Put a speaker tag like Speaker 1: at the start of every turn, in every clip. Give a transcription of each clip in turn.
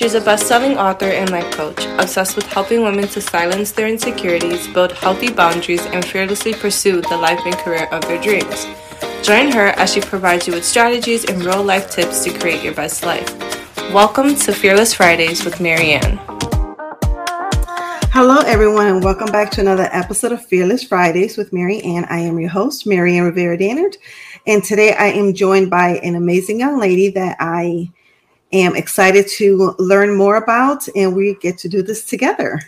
Speaker 1: She's a best selling author and life coach, obsessed with helping women to silence their insecurities, build healthy boundaries, and fearlessly pursue the life and career of their dreams. Join her as she provides you with strategies and real life tips to create your best life. Welcome to Fearless Fridays with Maryann.
Speaker 2: Hello, everyone, and welcome back to another episode of Fearless Fridays with Maryann. I am your host, Maryann Rivera Dannert, and today I am joined by an amazing young lady that I am excited to learn more about, and we get to do this together.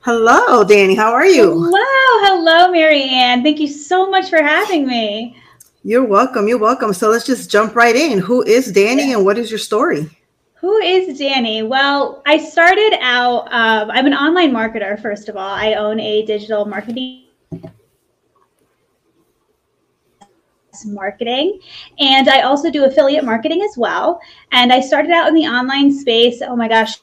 Speaker 2: Hello, Dani. How are you?
Speaker 3: Hello, hello, Maryann. Thank you so much for having me.
Speaker 2: You're welcome. You're welcome. So let's just jump right in. Who is Dani, and what is your story?
Speaker 3: Who is Dani? Well, I started out. Um, I'm an online marketer. First of all, I own a digital marketing marketing. And I also do affiliate marketing as well. And I started out in the online space. Oh my gosh,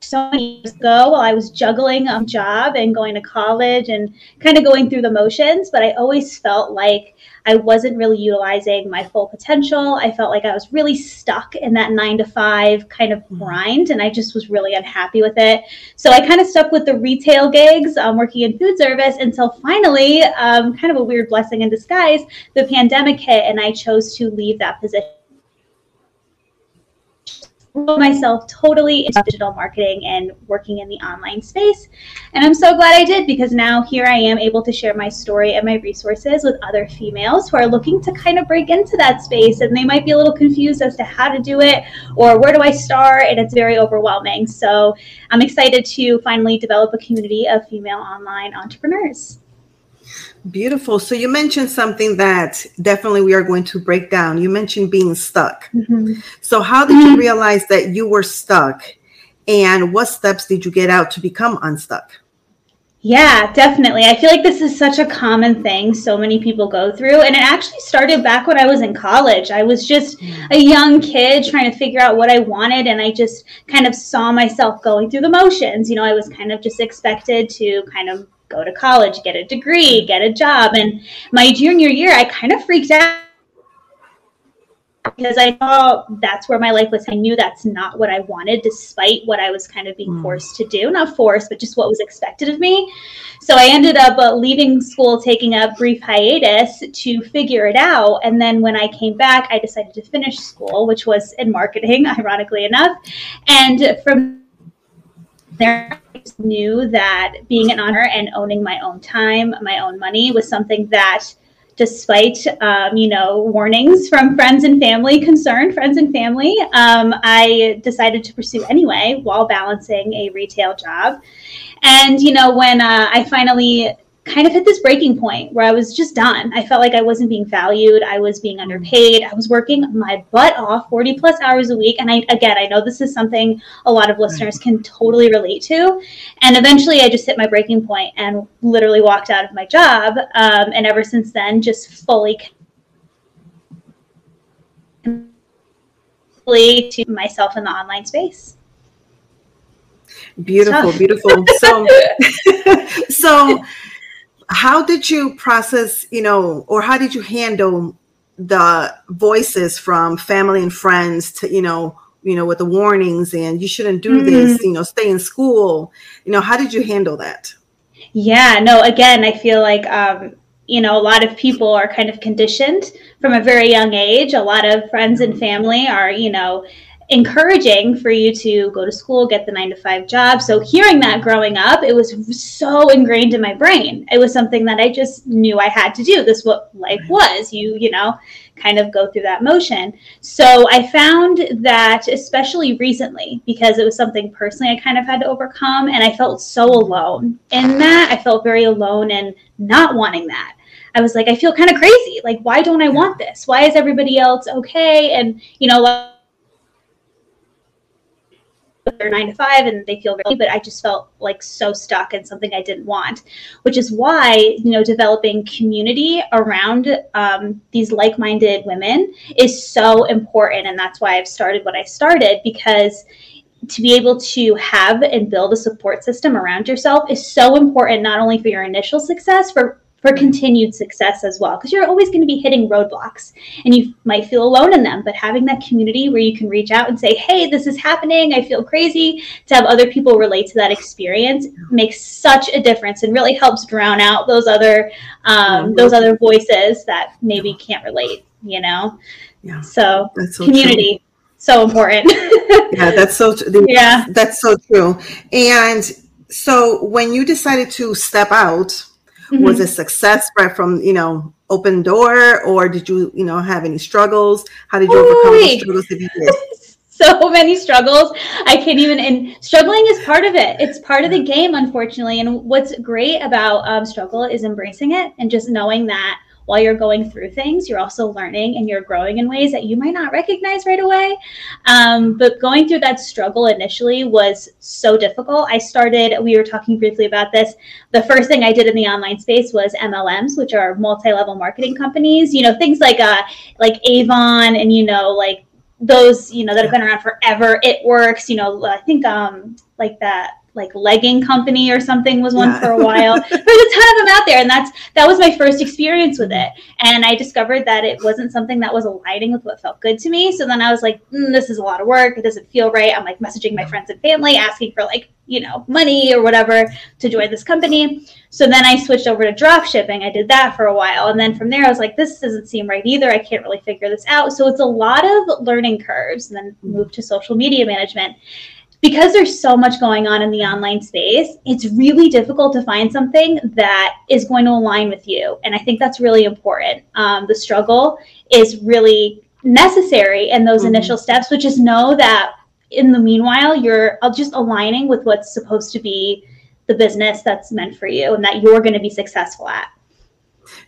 Speaker 3: so many years ago while I was juggling a job and going to college and kind of going through the motions. But I always felt like I wasn't really utilizing my full potential. I felt like I was really stuck in that nine to five kind of grind, and I just was really unhappy with it. So I kind of stuck with the retail gigs, um, working in food service until finally, um, kind of a weird blessing in disguise, the pandemic hit, and I chose to leave that position myself totally into digital marketing and working in the online space. And I'm so glad I did because now here I am able to share my story and my resources with other females who are looking to kind of break into that space and they might be a little confused as to how to do it or where do I start and it's very overwhelming. So I'm excited to finally develop a community of female online entrepreneurs.
Speaker 2: Beautiful. So you mentioned something that definitely we are going to break down. You mentioned being stuck. Mm-hmm. So how did you realize that you were stuck and what steps did you get out to become unstuck?
Speaker 3: Yeah, definitely. I feel like this is such a common thing so many people go through. And it actually started back when I was in college. I was just a young kid trying to figure out what I wanted. And I just kind of saw myself going through the motions. You know, I was kind of just expected to kind of go to college, get a degree, get a job. And my junior year, I kind of freaked out because I thought that's where my life was. I knew that's not what I wanted, despite what I was kind of being mm. forced to do. Not forced, but just what was expected of me. So I ended up uh, leaving school, taking a brief hiatus to figure it out. And then when I came back, I decided to finish school, which was in marketing, ironically enough. And from there, knew that being an honor and owning my own time, my own money was something that despite um, you know warnings from friends and family concerned friends and family um, i decided to pursue anyway while balancing a retail job. And you know when uh, i finally kind of hit this breaking point where I was just done. I felt like I wasn't being valued. I was being underpaid. I was working my butt off 40 plus hours a week. And I, again, I know this is something a lot of listeners can totally relate to. And eventually I just hit my breaking point and literally walked out of my job. Um, and ever since then, just fully to myself in the online space.
Speaker 2: Beautiful, beautiful. So, so how did you process you know or how did you handle the voices from family and friends to you know you know with the warnings and you shouldn't do mm-hmm. this you know stay in school? You know how did you handle that?
Speaker 3: Yeah no again i feel like um you know a lot of people are kind of conditioned from a very young age. A lot of friends and family are you know encouraging for you to go to school, get the nine to five job. So hearing that growing up, it was so ingrained in my brain. It was something that I just knew I had to do. This what life was. You, you know, kind of go through that motion. So I found that especially recently, because it was something personally I kind of had to overcome and I felt so alone in that. I felt very alone and not wanting that. I was like, I feel kind of crazy. Like, why don't I want this? Why is everybody else okay? And, you know, their nine to five and they feel really, but I just felt like so stuck in something I didn't want, which is why, you know, developing community around um, these like minded women is so important. And that's why I've started what I started because to be able to have and build a support system around yourself is so important, not only for your initial success, for for continued success as well. Because you're always going to be hitting roadblocks and you might feel alone in them. But having that community where you can reach out and say, hey, this is happening, I feel crazy, to have other people relate to that experience makes such a difference and really helps drown out those other um, those other voices that maybe can't relate, you know? Yeah. So, so community. True so important.
Speaker 2: yeah, that's so. Yeah, that's so true. And so, when you decided to step out, mm-hmm. was it success right from you know open door, or did you you know have any struggles? How did you Ooh, overcome those struggles if you did?
Speaker 3: so many struggles. I can't even, and struggling is part of it. It's part of the game, unfortunately. And what's great about um, struggle is embracing it and just knowing that while you're going through things, you're also learning and you're growing in ways that you might not recognize right away. Um, but going through that struggle initially was so difficult. I started, we were talking briefly about this. The first thing I did in the online space was MLMs, which are multi-level marketing companies. You know, things like uh, like Avon and you know like those you know that have been around forever. It works. You know, I think um like that like legging company or something was one yeah. for a while. There's a ton of them out there, and that's that was my first experience with it. And I discovered that it wasn't something that was aligning with what felt good to me. So then I was like, mm, this is a lot of work. It doesn't feel right. I'm like messaging my friends and family, asking for like you know money or whatever to join this company. So then I switched over to drop shipping. I did that for a while, and then from there I was like, this doesn't seem right either. I can't really figure this out. So it's a lot of learning curves, and then moved to social media management because there's so much going on in the online space, it's really difficult to find something that is going to align with you. And I think that's really important. Um, the struggle is really necessary in those mm-hmm. initial steps, which is know that in the meanwhile, you're just aligning with what's supposed to be the business that's meant for you and that you're going to be successful at.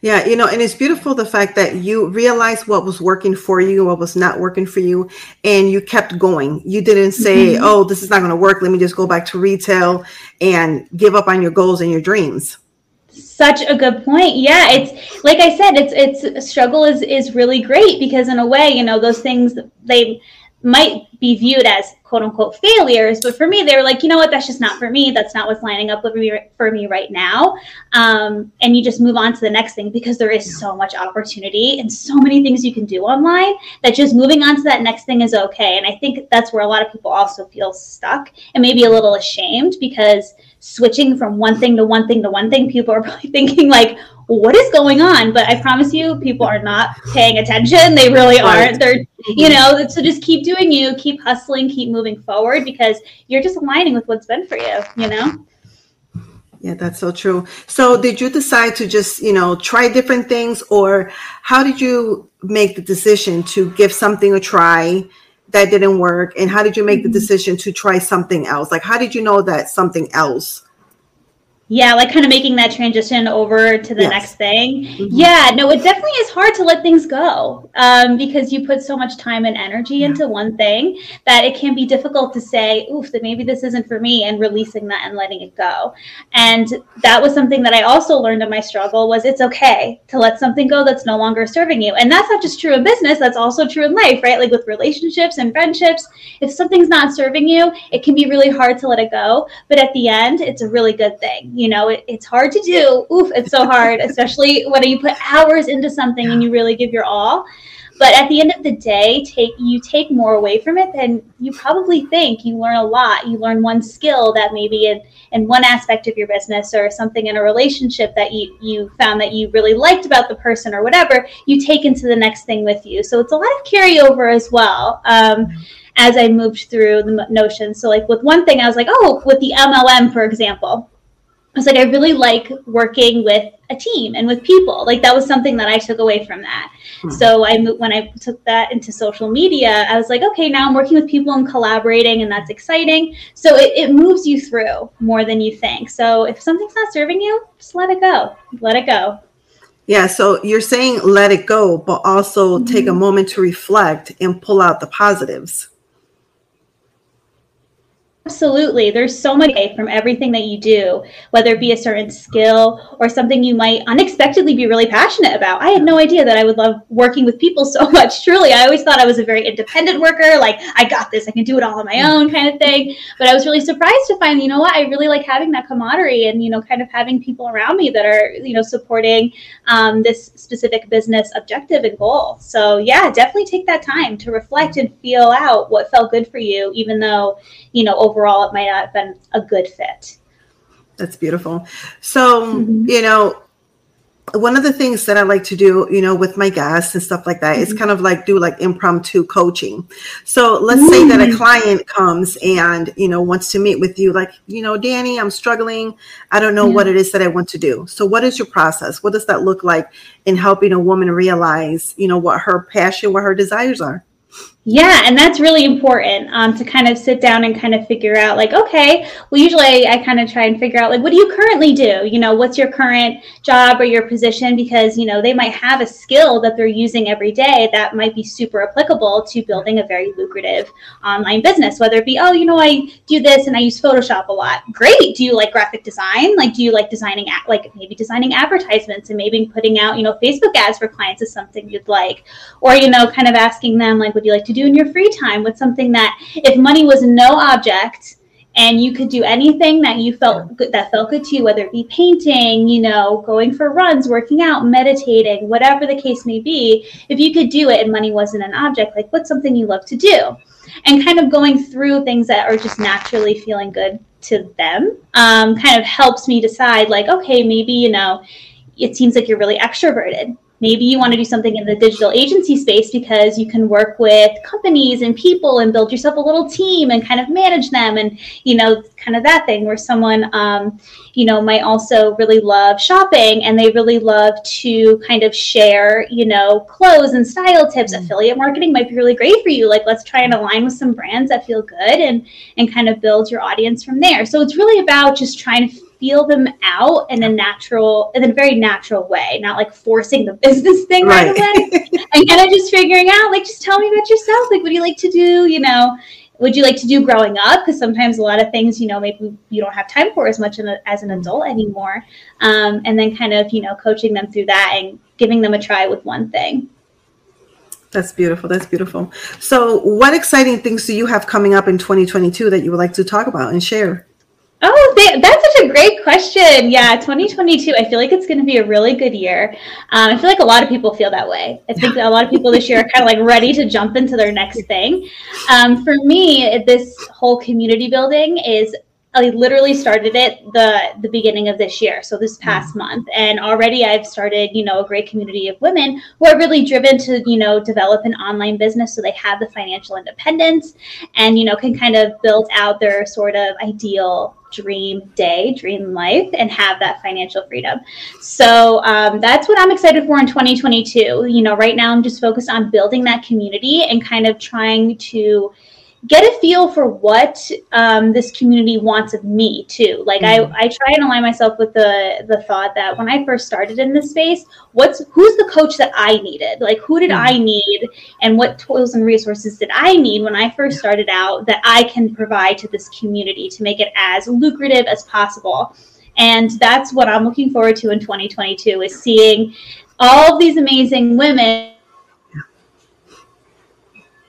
Speaker 2: Yeah, you know, and it's beautiful the fact that you realized what was working for you, what was not working for you, and you kept going. You didn't say, mm-hmm. "Oh, this is not going to work. Let me just go back to retail and give up on your goals and your dreams."
Speaker 3: Such a good point. Yeah, it's like I said, it's it's struggle is is really great because in a way, you know, those things they might be viewed as quote unquote failures but for me they were like you know what? That's just not for me. That's not what's lining up with me for me right now. Um, and you just move on to the next thing because there is so much opportunity and so many things you can do online that just moving on to that next thing is okay. And i think that's where a lot of people also feel stuck and maybe a little ashamed because switching from one thing to one thing to one thing people are probably thinking like what is going on? But I promise you, people are not paying attention. They really aren't. They're, you know, so just keep doing you, keep hustling, keep moving forward because you're just aligning with what's been for you, you know?
Speaker 2: Yeah, that's so true. So, did you decide to just, you know, try different things, or how did you make the decision to give something a try that didn't work? And how did you make mm-hmm. the decision to try something else? Like, how did you know that something else
Speaker 3: yeah, like kind of making that transition over to the yes. next thing. Mm-hmm. Yeah, no, it definitely is hard to let things go um, because you put so much time and energy yeah. into one thing that it can be difficult to say, oof, that maybe this isn't for me and releasing that and letting it go. And that was something that I also learned in my struggle was it's okay to let something go that's no longer serving you. And that's not just true in business, that's also true in life, right? Like with relationships and friendships, if something's not serving you, it can be really hard to let it go. But at the end, it's a really good thing you know it, it's hard to do. Oof it's so hard especially when you put hours into something and you really give your all. But at the end of the day take you take more away from it than you probably think. You learn a lot. You learn one skill that maybe in, in one aspect of your business or something in a relationship that you, you found that you really liked about the person or whatever you take into the next thing with you. So it's a lot of carryover as well um, as i moved through the notion. So like with one thing i was like oh with the mlm for example I was like, I really like working with a team and with people. Like that was something that I took away from that. Hmm. So I when I took that into social media, I was like, okay, now I'm working with people and collaborating, and that's exciting. So it, it moves you through more than you think. So if something's not serving you, just let it go. Let it go.
Speaker 2: Yeah, so you're saying let it go, but also mm-hmm. take a moment to reflect and pull out the positives.
Speaker 3: Absolutely. There's so much from everything that you do, whether it be a certain skill or something you might unexpectedly be really passionate about. I had no idea that I would love working with people so much. Truly, I always thought I was a very independent worker, like I got this, I can do it all on my own kind of thing. But I was really surprised to find, you know what, I really like having that camaraderie and, you know, kind of having people around me that are, you know, supporting um, this specific business objective and goal. So, yeah, definitely take that time to reflect and feel out what felt good for you, even though, you know, overall it might not have been a good fit.
Speaker 2: That's beautiful. So, mm-hmm. you know, one of the things that I like to do, you know, with my guests and stuff like that, mm-hmm. is kind of like do like impromptu coaching. So let's mm-hmm. say that a mm. client comes and, you know, wants to meet with you, like, you know, Dani, I'm struggling. I don't know yeah. what it is that I want to do. So what is your process? What does that look like in helping a woman realize, you know, what her passion, what her desires are?
Speaker 3: Yeah, and that's really important um, to kind of sit down and kind of figure out, like, okay, well, usually I, kind of try and figure out, like, what do you currently do? You know, what's your current job or your position? Because, you know, they might have a skill that they're using every day that might be super applicable to building a very lucrative online business, whether it be, oh, you know, I do this and I use Photoshop a lot. Great. Do you like graphic design? Like, do you like designing, like, maybe designing advertisements and maybe putting out, you know, Facebook ads for clients is something you'd like? Or, you know, kind of asking them, like, would you like to do in your free time? with something that if money was no object and you could do anything that you felt good, that felt good to you, whether it be painting, you know, going for runs, working out, meditating, whatever the case may be, if you could do it and money wasn't an object, like what's something you love to do? And kind of going through things that are just naturally feeling good to them um, kind of helps me decide, like, okay, maybe, you know, it seems like you're really extroverted maybe you want to do something in the digital agency space because you can work with companies and people and build yourself a little team and kind of manage them and you know kind of that thing where someone um, you know might also really love shopping and they really love to kind of share you know clothes and style tips. Mm-hmm. affiliate marketing might be really great for you. Like let's try and align with some brands that feel good and and kind of build your audience from there. So it's really about just trying to feel them out in a natural, in a very natural way, not like forcing the business thing right, right away. and kind of just figuring out, like, just tell me about yourself. Like, what do you like to do? You know, would you like to do growing up? Because sometimes a lot of things, you know, maybe you don't have time for as much as an adult anymore. Um, and then kind of, you know, coaching them through that and giving them a try with one thing.
Speaker 2: That's beautiful. That's beautiful. So, what exciting things do you have coming up in 2022 that you would like to talk about and share?
Speaker 3: Oh, that's such a great question. Yeah, 2022, I feel like it's going to be a really good year. Um, I feel like a lot of people feel that way. I think a lot of people this year are kind of like ready to jump into their next thing. Um, for me, this whole community building is I literally started it the the beginning of this year, so this past mm month, and already I've started, you know, a great community of women who are really driven to, you know, develop an online business so they have the financial independence and you know can kind of build out their sort of ideal dream day, dream life, and have that financial freedom. So um, that's what I'm excited for in 2022. You know, right now I'm just focused on building that community and kind of trying to get a feel for what um, this community wants of me too. Like mm-hmm. I, I try and align myself with the the thought that when I first started in this space, what's who's the coach that I needed? Like who did mm-hmm. I need, and what tools and resources did I need when I first started out that I can provide to this community to make it as lucrative as possible. And that's what I'm looking forward to in 2022 is seeing all of these amazing women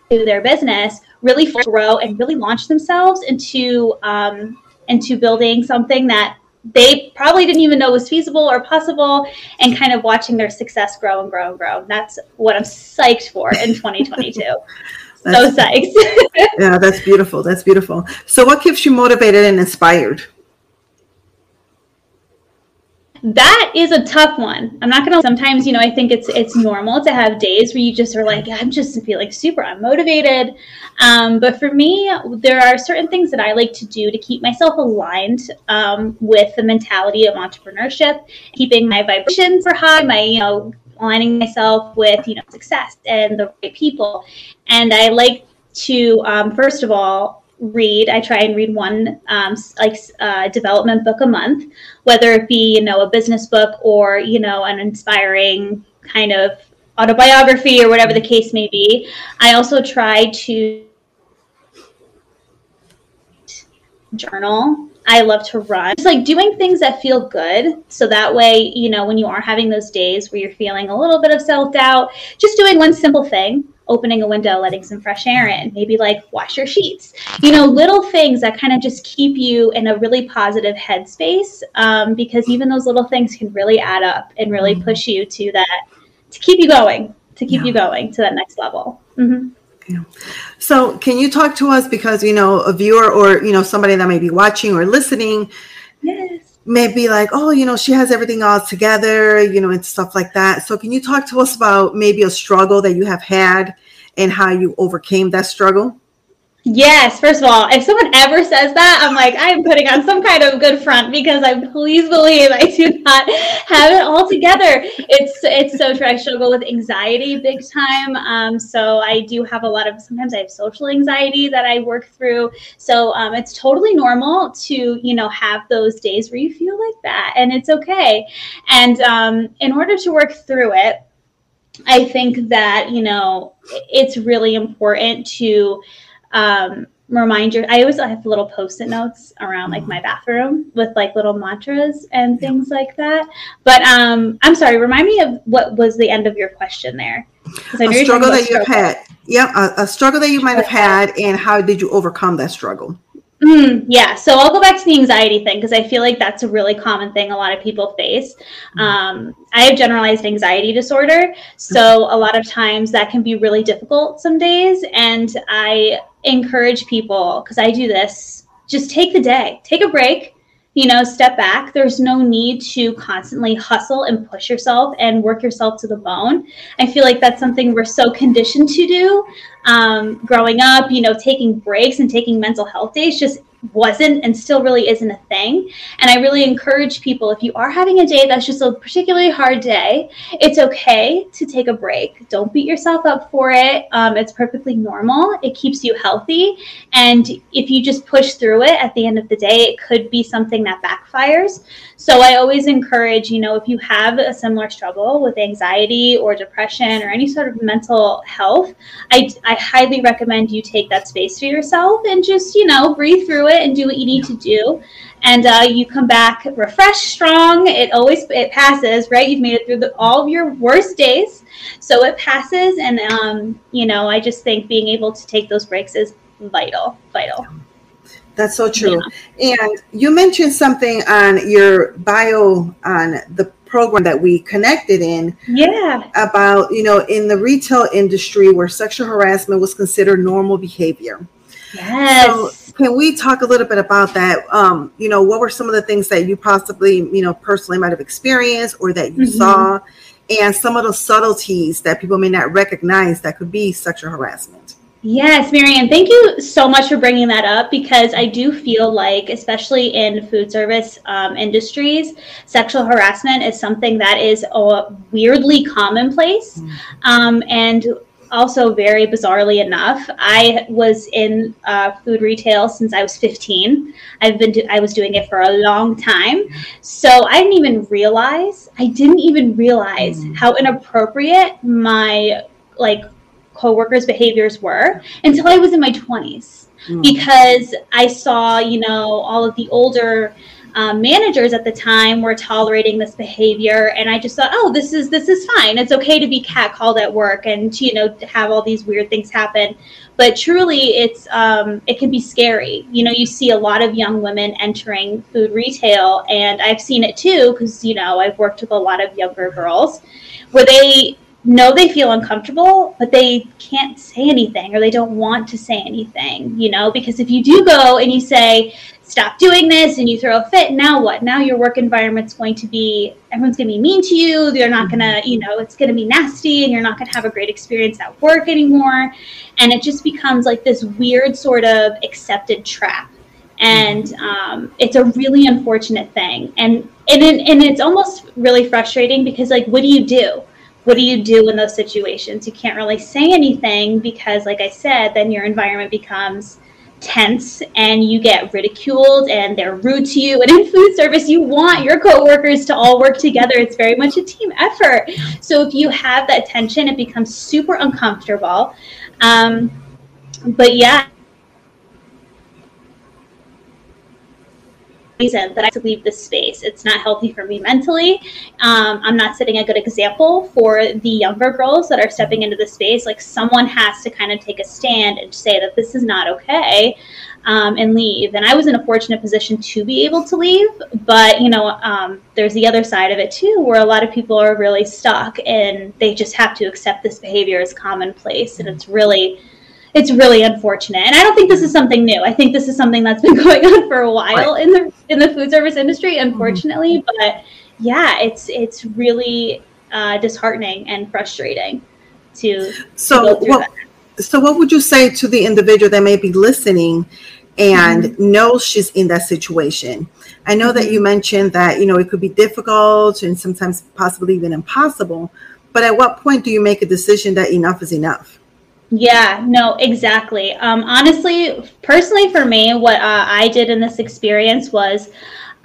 Speaker 3: do their business really grow and really launch themselves into um, into building something that they probably didn't even know was feasible or possible and kind of watching their success grow and grow and grow. That's what I'm psyched for in 2022. so psyched.
Speaker 2: yeah, that's beautiful. That's beautiful. So what keeps you motivated and inspired?
Speaker 3: That is a tough one. I'm not gonna. Sometimes, you know, I think it's it's normal to have days where you just are like, I'm just feeling super unmotivated. Um, but for me, there are certain things that I like to do to keep myself aligned um, with the mentality of entrepreneurship, keeping my vibrations for high, my you know, aligning myself with you know success and the right people. And I like to um, first of all read. I try and read one um, like uh, development book a month, whether it be you know a business book or you know an inspiring kind of autobiography or whatever the case may be. I also try to journal. I love to run. It's like doing things that feel good. So that way, you know, when you are having those days where you're feeling a little bit of self doubt, just doing one simple thing opening a window, letting some fresh air in, maybe like wash your sheets. You know, little things that kind of just keep you in a really positive headspace um, because even those little things can really add up and really mm-hmm. push you to that, to keep you going, to keep yeah. you going to that next level. Mm-hmm.
Speaker 2: Yeah. So, can you talk to us because you know a viewer or you know somebody that may be watching or listening?
Speaker 3: Yes.
Speaker 2: May be like, oh, you know, she has everything all together, you know, and stuff like that. So, can you talk to us about maybe a struggle that you have had and how you overcame that struggle?
Speaker 3: Yes, first of all, if someone ever says that, I'm like, I'm putting on some kind of good front because I please believe I do not have it all together. It's it's so true. I struggle with anxiety big time. Um, so I do have a lot of sometimes I have social anxiety that I work through. So um, it's totally normal to you know have those days where you feel like that, and it's okay. And um, in order to work through it, I think that you know it's really important to um, remind your i always have little post-it notes around like my bathroom with like little mantras and things yeah. like that. But um i'm sorry remind me of what was the end of your question there.
Speaker 2: A struggle that you've had. yeah a, a, struggle that you might have had and how did you overcome that struggle
Speaker 3: Mm, yeah, so I'll go back to the anxiety thing because I feel like that's a really common thing a lot of people face. Mm-hmm. Um, I have generalized anxiety disorder, so a lot of times that can be really difficult some days. And I encourage people because I do this just take the day, take a break, you know, step back. There's no need to constantly hustle and push yourself and work yourself to the bone. I feel like that's something we're so conditioned to do um, growing up, you know, taking breaks and taking mental health days just wasn't and still really isn't a thing. And I really encourage people if you are having a day that's just a particularly hard day, it's okay to take a break. Don't beat yourself up for it. Um, it's perfectly normal. It keeps you healthy. And if you just push through it at the end of the day, it could be something that backfires. So I always encourage, you know, if you have a similar struggle with anxiety or depression or any sort of mental health, I, I highly recommend you take that space for yourself and just, you know, breathe through it and do what you need to do. And uh, you come back refreshed, strong. It always it passes, right? You've made it through the, all of your worst days, so it passes. And um, you know, I just think being able to take those breaks is vital, vital.
Speaker 2: That's so true. Yeah. And you mentioned something on your bio on the program that we connected in.
Speaker 3: Yeah.
Speaker 2: About, you know, in the retail industry where sexual harassment was considered normal behavior.
Speaker 3: Yes. So
Speaker 2: can we talk a little bit about that? Um, you know, what were some of the things that you possibly, you know, personally might have experienced or that you mm-hmm. saw and some of the subtleties that people may not recognize that could be sexual harassment?
Speaker 3: Yes, Maryann, thank you so much for bringing that up because I do feel like, especially in food service um, industries, sexual harassment is something that is uh, weirdly commonplace. Mm. Um, and also very bizarrely enough i was in uh, food retail since i was 15 i've been do- i was doing it for a long time so i didn't even realize i didn't even realize mm. how inappropriate my like coworkers' behaviors were until I was in my 20s mm. because I saw, you know, all of the older um, managers at the time were tolerating this behavior and i just thought oh this is this is fine. It's okay to be catcalled at work and to, you know have all these weird things happen. But truly it's um, it can be scary. You know you see a lot of young women entering food retail and i've seen it too because you know i've worked with a lot of younger girls where they know they feel uncomfortable, but they can't say anything or they don't want to say anything, you know, because if you do go and you say, stop doing this and you throw a fit, now what? Now your work environment's going to be, everyone's going to be mean to you. They're not going to, you know, it's going to be nasty and you're not going to have a great experience at work anymore. And it just becomes like this weird sort of accepted trap. And um, it's a really unfortunate thing. And, and, and it's almost really frustrating because, like, what do you do? What do you do in those situations? You can't really say anything because, like I said, then your environment becomes tense and you get ridiculed and they're rude to you. And in food service, you want your coworkers to all work together. It's very much a team effort. So if you have that tension, it becomes super uncomfortable. Um, but yeah, reason that I have to leave this space. It's not healthy for me mentally. Um, I'm not setting a good example for the younger girls that are stepping into the space. Like someone has to kind of take a stand and say that this is not okay um, and leave. And I was in a fortunate position to be able to leave, but you know, um, there's the other side of it too, where a lot of people are really stuck and they just have to accept this behavior as commonplace, and it's really it's really unfortunate. And I don't think this is something new. I think this is something that's been going on for a while right. in the in the food service industry, mm-hmm. unfortunately. Mm-hmm. But yeah, it's it's really uh, disheartening and frustrating to,
Speaker 2: so
Speaker 3: to
Speaker 2: what, so what would you say to the individual that may be listening and mm-hmm. knows she's in that situation i know that you mm-hmm. mentioned that you know it could be difficult and sometimes possibly even impossible but at what point do you make a decision that enough is enough
Speaker 3: yeah, no, exactly. Um, honestly, personally, for me, what uh, I did in this experience was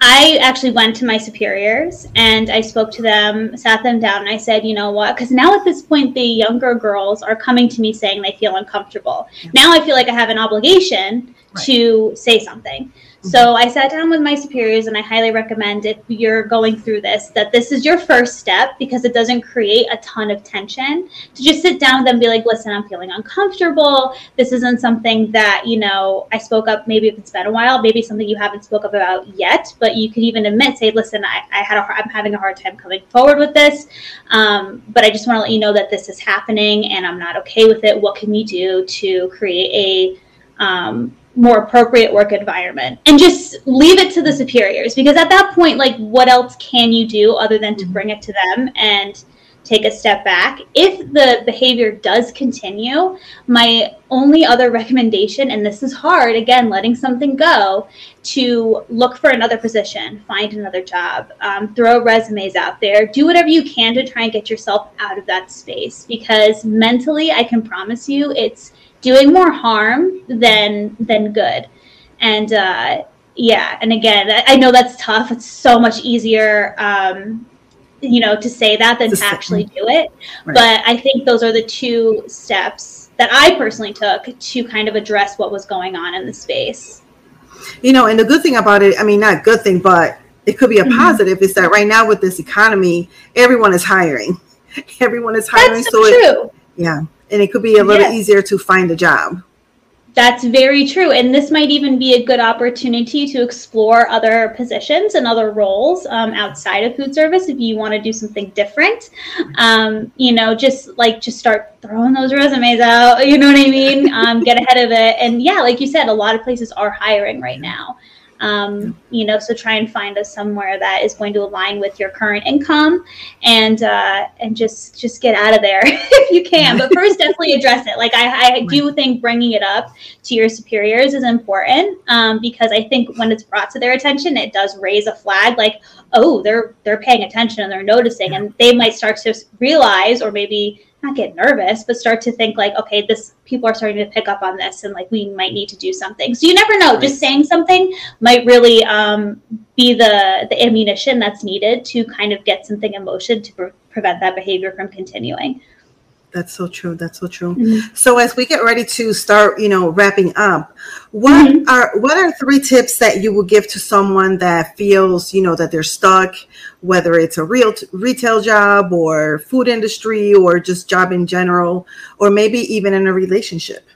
Speaker 3: I actually went to my superiors and I spoke to them, sat them down, and I said, you know what? Because now at this point, the younger girls are coming to me saying they feel uncomfortable. Yeah. Now I feel like I have an obligation right. to say something. So I sat down with my superiors, and I highly recommend if you're going through this that this is your first step because it doesn't create a ton of tension. To just sit down with them, and be like, "Listen, I'm feeling uncomfortable. This isn't something that you know I spoke up. Maybe if it's been a while, maybe something you haven't spoke up about yet. But you could even admit, say, "Listen, I, I had a, I'm having a hard time coming forward with this, um, but I just want to let you know that this is happening, and I'm not okay with it. What can we do to create a um, more appropriate work environment and just leave it to the superiors. Because at that point like what else can you do other than to mm-hmm. bring it to them and take a step back? If the behavior does continue my only other recommendation and this is hard again letting something go to look for another position find another job um, throw resumes out there do whatever you can to try and get yourself out of that space. Because mentally i can promise you it's doing more harm than than good. And uh, yeah, and again, I know that's tough. It's so much easier, um, you know, to say that than to actually do it. Right. But I think those are the two steps that I personally took to kind of address what was going on in the space.
Speaker 2: You know, and the good thing about it, I mean, not good thing, but it could be a mm-hmm. positive is that right now with this economy, everyone is hiring. Everyone is hiring.
Speaker 3: That's so, so true.
Speaker 2: It, yeah and it could be a little yes. easier to find a job.
Speaker 3: That's very true. And this might even be a good opportunity to explore other positions and other roles um, outside of food service if you want to do something different. Um, you know, just like just start throwing those resumes out. You know what I mean? Um, get ahead of it. And yeah, like you said, a lot of places are hiring right now. Um, you know, so try and find us somewhere that is going to align with your current income, and uh, and just just get out of there if you can. But first, definitely address it. Like I, I do think bringing it up to your superiors is important um, because I think when it's brought to their attention, it does raise a flag. Like, oh, they're they're paying attention and they're noticing, and they might start to realize, or maybe not get nervous, but start to think like, okay, this people are starting to pick up on this, and like we might need to do something. So you never know. Right. Just saying something might really um, be the the ammunition that's needed to kind of get something in motion to pre- prevent that behavior from continuing.
Speaker 2: That's so true. That's so true. Mm-hmm. So as we get ready to start, you know, wrapping up, what mm-hmm. are what are three tips that you would give to someone that feels, you know, that they're stuck, whether it's a real t- retail job or food industry or just job in general, or maybe even in a relationship?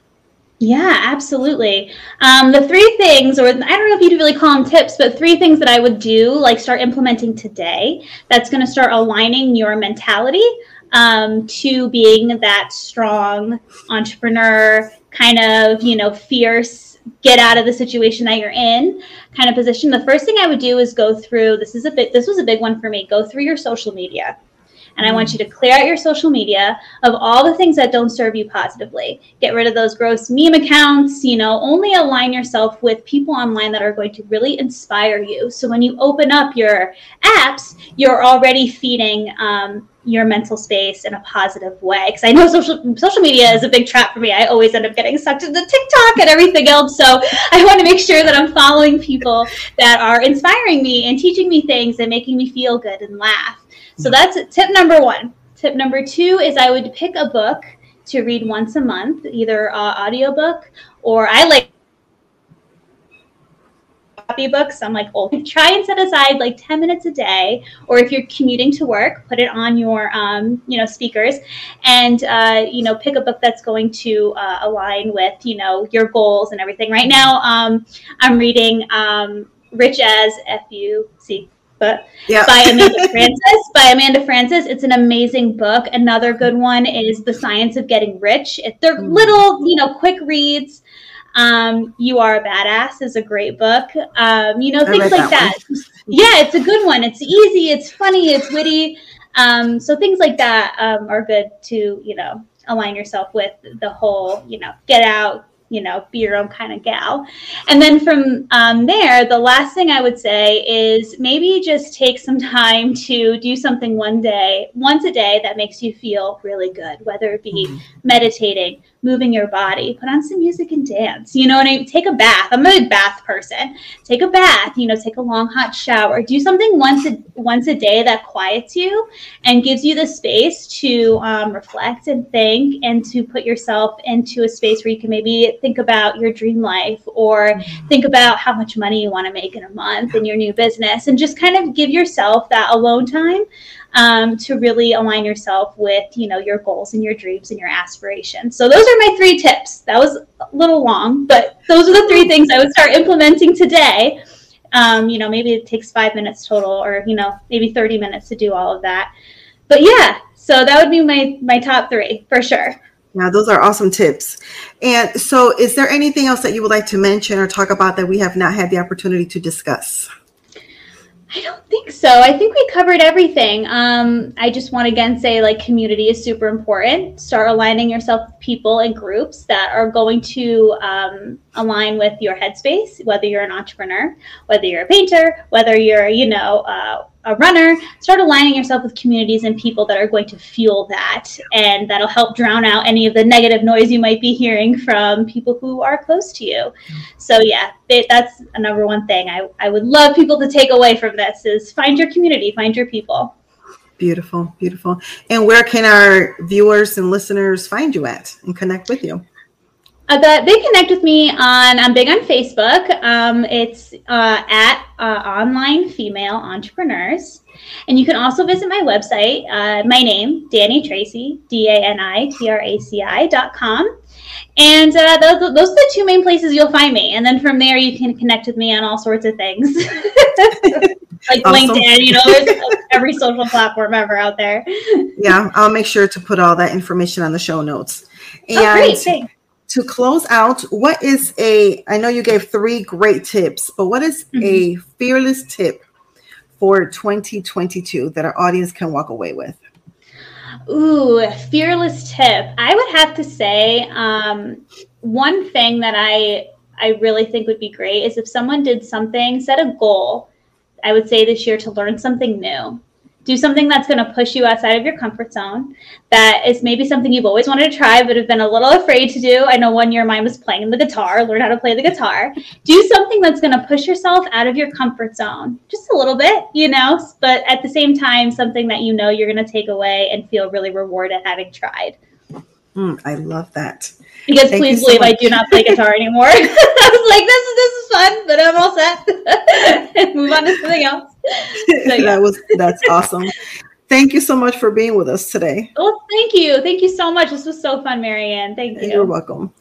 Speaker 3: Yeah, absolutely. Um, the three things, or I don't know if you'd really call them tips, but three things that I would do, like start implementing today, that's going to start aligning your mentality um, to being that strong entrepreneur, kind of, you know, fierce, get out of the situation that you're in kind of position. The first thing I would do is go through this is a bit, this was a big one for me, go through your social media. And I want you to clear out your social media of all the things that don't serve you positively. Get rid of those gross meme accounts, you know, only align yourself with people online that are going to really inspire you. So when you open up your apps, you're already feeding um, your mental space in a positive way. Because I know social social media is a big trap for me. I always end up getting sucked into TikTok and everything else. So I want to make sure that I'm following people that are inspiring me and teaching me things and making me feel good and laugh. So that's tip number one. Tip number two is I would pick a book to read once a month, either uh, audiobook or I like copybooks. I'm like, oh, try and set aside like 10 minutes a day, or if you're commuting to work, put it on your, um, you know, speakers, and uh, you know, pick a book that's going to uh, align with, you know, your goals and everything. Right now, um, I'm reading um, Rich as F U C but yeah. by Amanda Frances. By Amanda Frances, it's an amazing book. Another good one is The Science of Getting Rich. They're mm. little, you know, quick reads. Um, you Are a Badass is a great book. Um, you know, things like that. that. yeah, it's a good one. It's easy, it's funny, it's witty. Um, so things like that um, are good to, you know, align yourself with the whole, you know, get out, you know, be your own kind of gal. And then from um, there, the last thing I would say is maybe just take some time to do something one day, once a day that makes you feel really good, whether it be mm-hmm. meditating, moving your body, put on some music and dance. You know what I mean? Take a bath. I'm a bath person. Take a bath, you know, take a long hot shower. Do something once a once a day that quiets you and gives you the space to um, reflect and think and to put yourself into a space where you can maybe think about your dream life or think about how much money you want to make in a month in your new business and just kind of give yourself that alone time um, to really align yourself with you know your goals and your dreams and your aspirations. So those are my three tips. That was a little long but those are the three things i would start implementing today. Um, you know maybe it takes five minutes total or you know maybe 30 minutes to do all of that. But yeah so that would be my my top three for sure.
Speaker 2: Yeah, those are awesome tips. And so, is there anything else that you would like to mention or talk about that we have not had the opportunity to discuss?
Speaker 3: I don't think so. I think we covered everything. Um, I just want to again say like community is super important. Start aligning yourself with people and groups that are going to um, align with your headspace, whether you're an entrepreneur, whether you're a painter, whether you're, you know, uh, a runner, start aligning yourself with communities and people that are going to fuel that. And that'll help drown out any of the negative noise you might be hearing from people who are close to you. So, yeah, that's a number one thing I, I would love people to take away from this is find your community, find your people.
Speaker 2: Beautiful, beautiful. And where can our viewers and listeners find you at and connect with you?
Speaker 3: Uh, the, they connect with me on. I'm big on Facebook. Um, it's uh, at uh, Online Female Entrepreneurs, and you can also visit my website. Uh, my name, Dani Traci D A N I T R A C I dot com. And uh, those, those are the two main places you'll find me. And then from there, you can connect with me on all sorts of things. like awesome. LinkedIn, you know, there's every social platform ever out there.
Speaker 2: Yeah, I'll make sure to put all that information on the show notes. And oh, great. Thanks to close out, what is a, I know you gave three great tips, but what is mm-hmm. a fearless tip for 2022 that our audience can walk away with?
Speaker 3: Ooh, fearless tip. I would have to say um, one thing that I I really think would be great is if someone did something, set a goal. I would say this year to learn something new do something that's going to push you outside of your comfort zone that is maybe something you've always wanted to try but have been a little afraid to do i know one year mine was playing the guitar learn how to play the guitar do something that's going to push yourself out of your comfort zone just a little bit you know but at the same time something that you know you're going to take away and feel really rewarded having tried
Speaker 2: mm, i love that
Speaker 3: because Thank please believe so I do not play guitar anymore. I was like, this is this is fun, but I'm all set. Move on to something else.
Speaker 2: That was that's awesome. Thank you so much for being with us today.
Speaker 3: Well, thank you. Thank you so much. This was so fun, Maryann. Thank you.
Speaker 2: You're welcome.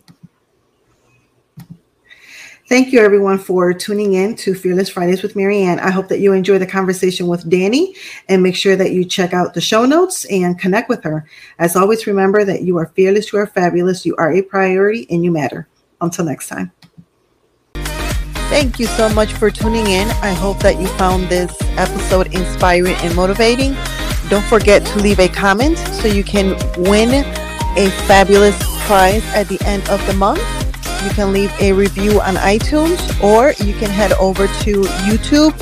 Speaker 2: Thank you, everyone, for tuning in to Fearless Fridays with Maryann. I hope that you enjoy the conversation with Dani and make sure that you check out the show notes and connect with her. As always, remember that you are fearless, you are fabulous, you are a priority, and you matter. Until next time. Thank you so much for tuning in. I hope that you found this episode inspiring and motivating. Don't forget to leave a comment so you can win a fabulous prize at the end of the month you can leave a review on iTunes or you can head over to YouTube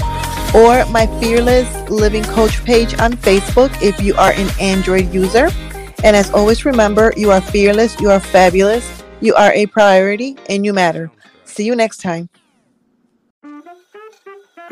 Speaker 2: or my Fearless Living Coach page on Facebook if you are an Android user. And as always, remember you are fearless, you are fabulous, you are a priority, and you matter. See you next time.